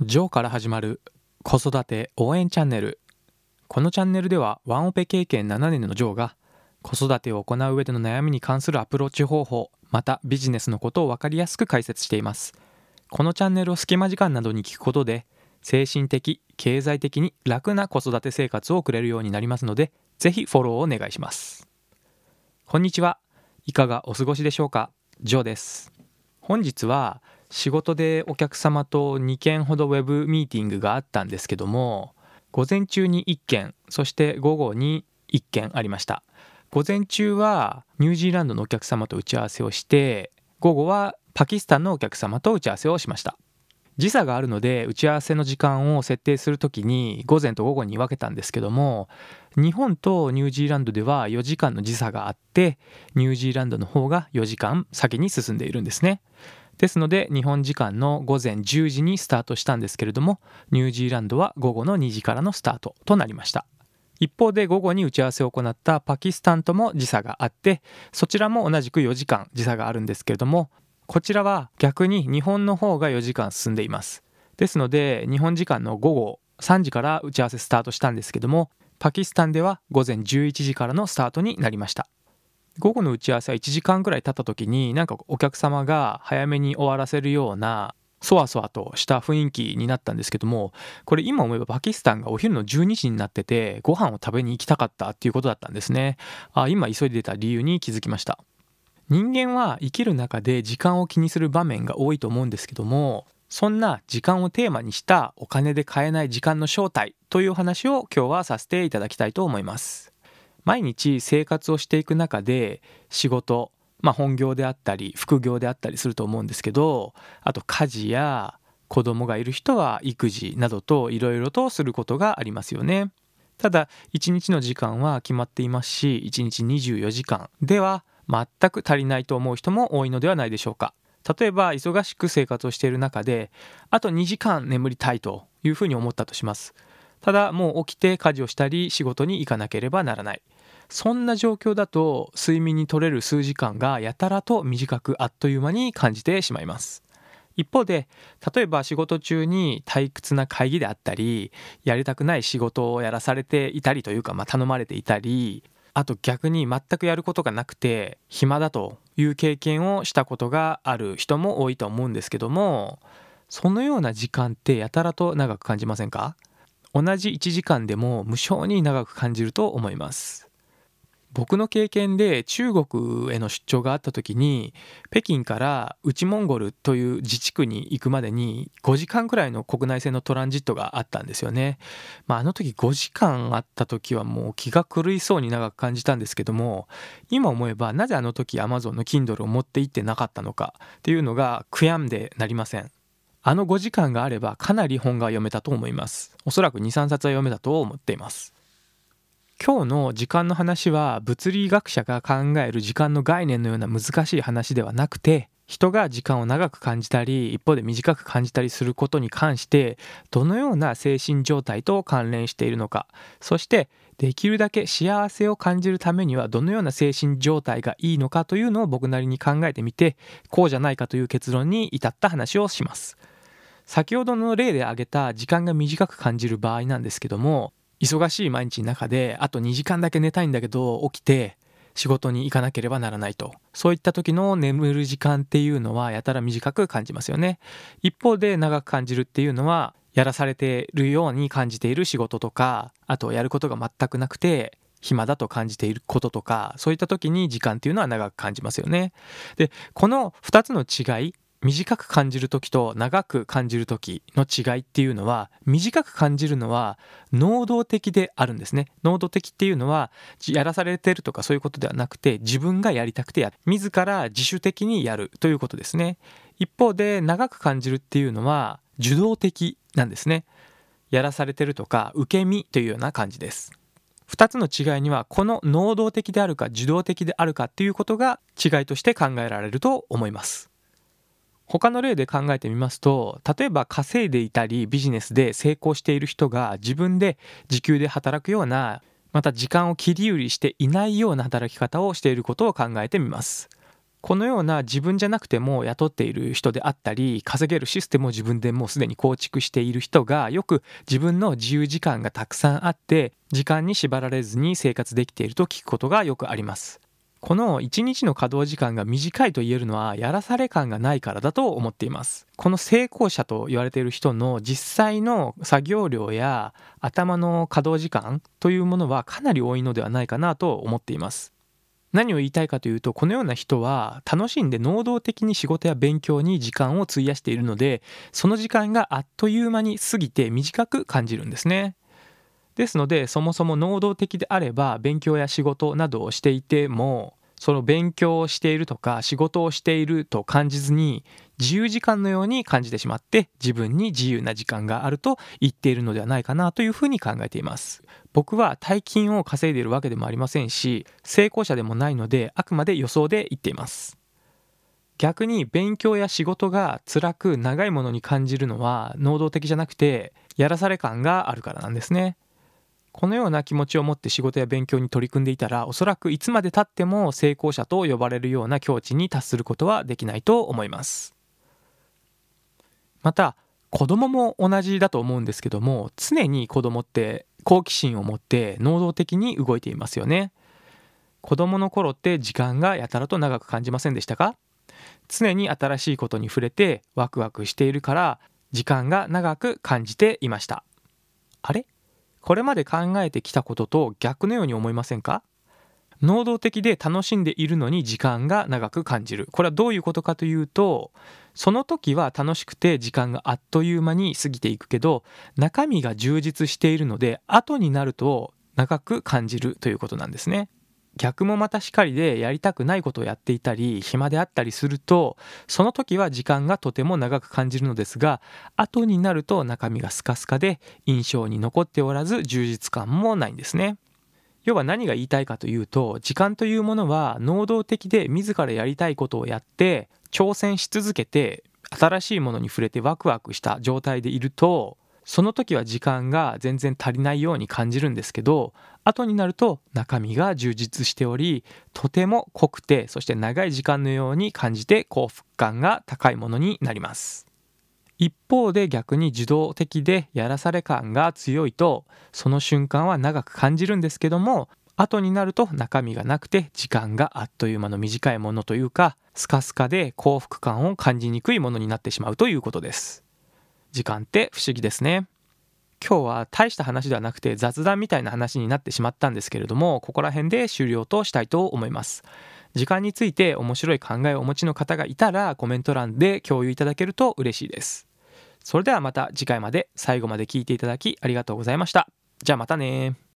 ジョーから始まる子育て応援チャンネル。このチャンネルではワンオペ経験7年のジョーが子育てを行う上での悩みに関するアプローチ方法またビジネスのことを分かりやすく解説しています。このチャンネルを隙間時間などに聞くことで精神的経済的に楽な子育て生活を送れるようになりますのでぜひフォローをお願いします。こんにちは。いかがお過ごしでしょうか？ジョーです。本日は仕事でお客様と2件ほどウェブミーティングがあったんですけども午前中に1件そして午後に1件ありました。午前中はニュージーランドのお客様と打ち合わせをして午後はパキスタンのお客様と打ち合わせをしました。時差があるので打ち合わせの時間を設定するときに午前と午後に分けたんですけども日本とニュージーランドでは4時間の時差があってニュージーランドの方が4時間先に進んでいるんですね。ですので日本時間の午前10時にスタートしたんですけれどもニュージーランドは午後の2時からのスタートとなりました。一方で午後に打ち合わせを行ったパキスタンとも時差があってそちらも同じく4時間時差があるんですけれどもこちらは逆に日本の方が4時間進んでいます。ですので日本時間の午後3時から打ち合わせスタートしたんですけどもパキスタンでは午前11時からのスタートになりました。午後の打ち合わせは1時間ぐらい経った時になんかお客様が早めに終わらせるようなそわそわとした雰囲気になったんですけどもこれ今思えばパキスタンがお昼の12時になっててご飯を食べに行きたかったっていうことだったんですね。あ今急いでた理由に気づきました。人間は生きる中で時間を気にする場面が多いと思うんですけどもそんな時間をテーマにしたお金で買えない時間の正体という話を今日はさせていただきたいと思います。毎日生活をしていく中で仕事、まあ、本業であったり副業であったりすると思うんですけどあと家事や子供がいる人は育児などといろいろとすることがありますよね。ただ1日の時間は決まっていますし1日24時間では全く足りないと思う人も多いのではないでしょうか。例えば忙しく生活をしている中であと2時間眠りたいというふうに思ったとします。ただもう起きて家事をしたり仕事に行かなければならない。そんな状況だと睡眠に取れる数時間がやたらと短くあっという間に感じてしまいます。一方で例えば仕事中に退屈な会議であったりやりたくない仕事をやらされていたりというか、まあ、頼まれていたりあと逆に全くやることがなくて暇だという経験をしたことがある人も多いと思うんですけどもそのような時間ってやたらと長く感じませんか？同じ1時間でも無性に長く感じると思います。僕の経験で中国への出張があった時に北京から内モンゴルという自治区に行くまでに5時間くらいの国内線のトランジットがあったんですよね。まあ、あの時5時間あった時はもう気が狂いそうに長く感じたんですけども今思えばなぜあの時 Amazon の Kindle を持って行ってなかったのかっていうのが悔やんでなりません。あの5時間があればかなり本が読めたと思います。おそらく2、3冊は読めたと思っています。今日の時間の話は物理学者が考える時間の概念のような難しい話ではなくて人が時間を長く感じたり一方で短く感じたりすることに関してどのような精神状態と関連しているのかそしてできるだけ幸せを感じるためにはどのような精神状態がいいのかというのを僕なりに考えてみてこうじゃないかという結論に至った話をします。先ほどの例で挙げた時間が短く感じる場合なんですけども忙しい毎日の中であと2時間だけ寝たいんだけど起きて仕事に行かなければならないと。そういった時の眠る時間っていうのはやたら短く感じますよね。一方で長く感じるっていうのはやらされているように感じている仕事とかあとやることが全くなくて暇だと感じていることとかそういった時に時間っていうのは長く感じますよね。でこの2つの違い短く感じる時と長く感じる時の違いっていうのは短く感じるのは能動的であるんですね。能動的っていうのはやらされてるとかそういうことではなくて自分がやりたくてやる。自ら自主的にやるということですね。一方で長く感じるっていうのは受動的なんですね。やらされてるとか受け身というような感じです。2つの違いにはこの能動的であるか受動的であるかっていうことが違いとして考えられると思います。他の例で考えてみますと例えば稼いでいたりビジネスで成功している人が自分で時給で働くようなまた時間を切り売りしていないような働き方をしていることを考えてみます。このような自分じゃなくても雇っている人であったり稼げるシステムを自分でもうすでに構築している人がよく自分の自由時間がたくさんあって時間に縛られずに生活できていると聞くことがよくあります。この1日の稼働時間が短いと言えるのはやらされ感がないからだと思っています。この成功者と言われている人の実際の作業量や頭の稼働時間というものはかなり多いのではないかなと思っています。何を言いたいかというとこのような人は楽しんで能動的に仕事や勉強に時間を費やしているのでその時間があっという間に過ぎて短く感じるんですね。ですのでそもそも能動的であれば勉強や仕事などをしていてもその勉強をしているとか仕事をしていると感じずに自由時間のように感じてしまって自分に自由な時間があると言っているのではないかなというふうに考えています。僕は大金を稼いでいるわけでもありませんし成功者でもないのであくまで予想で言っています。逆に勉強や仕事が辛く長いものに感じるのは能動的じゃなくてやらされ感があるからなんですね。このような気持ちを持って仕事や勉強に取り組んでいたらおそらくいつまでたっても成功者と呼ばれるような境地に達することはできないと思います。また子供も同じだと思うんですけども常に子供って好奇心を持って能動的に動いていますよね。子供の頃って時間がやたらと長く感じませんでしたか？常に新しいことに触れてワクワクしているから時間が長く感じていました。あれ？これまで考えてきたことと逆のように思いませんか？能動的で楽しんでいるのに時間が長く感じる。これはどういうことかというとその時は楽しくて時間があっという間に過ぎていくけど中身が充実しているので後になると長く感じるということなんですね。逆もまたしかりでやりたくないことをやっていたり暇であったりするとその時は時間がとても長く感じるのですが後になると中身がスカスカで印象に残っておらず充実感もないんですね。要は何が言いたいかというと時間というものは能動的で自らやりたいことをやって挑戦し続けて新しいものに触れてワクワクした状態でいるとその時は時間が全然足りないように感じるんですけど後になると中身が充実しておりとても濃くてそして長い時間のように感じて幸福感が高いものになります。一方で逆に受動的でやらされ感が強いとその瞬間は長く感じるんですけども後になると中身がなくて時間があっという間の短いものというかスカスカで幸福感を感じにくいものになってしまうということです。時間って不思議ですね。今日は大した話ではなくて雑談みたいな話になってしまったんですけれどもここら辺で終了としたいと思います。時間について面白い考えをお持ちの方がいたらコメント欄で共有いただけると嬉しいです。それではまた次回まで最後まで聞いていただきありがとうございました。じゃあまたね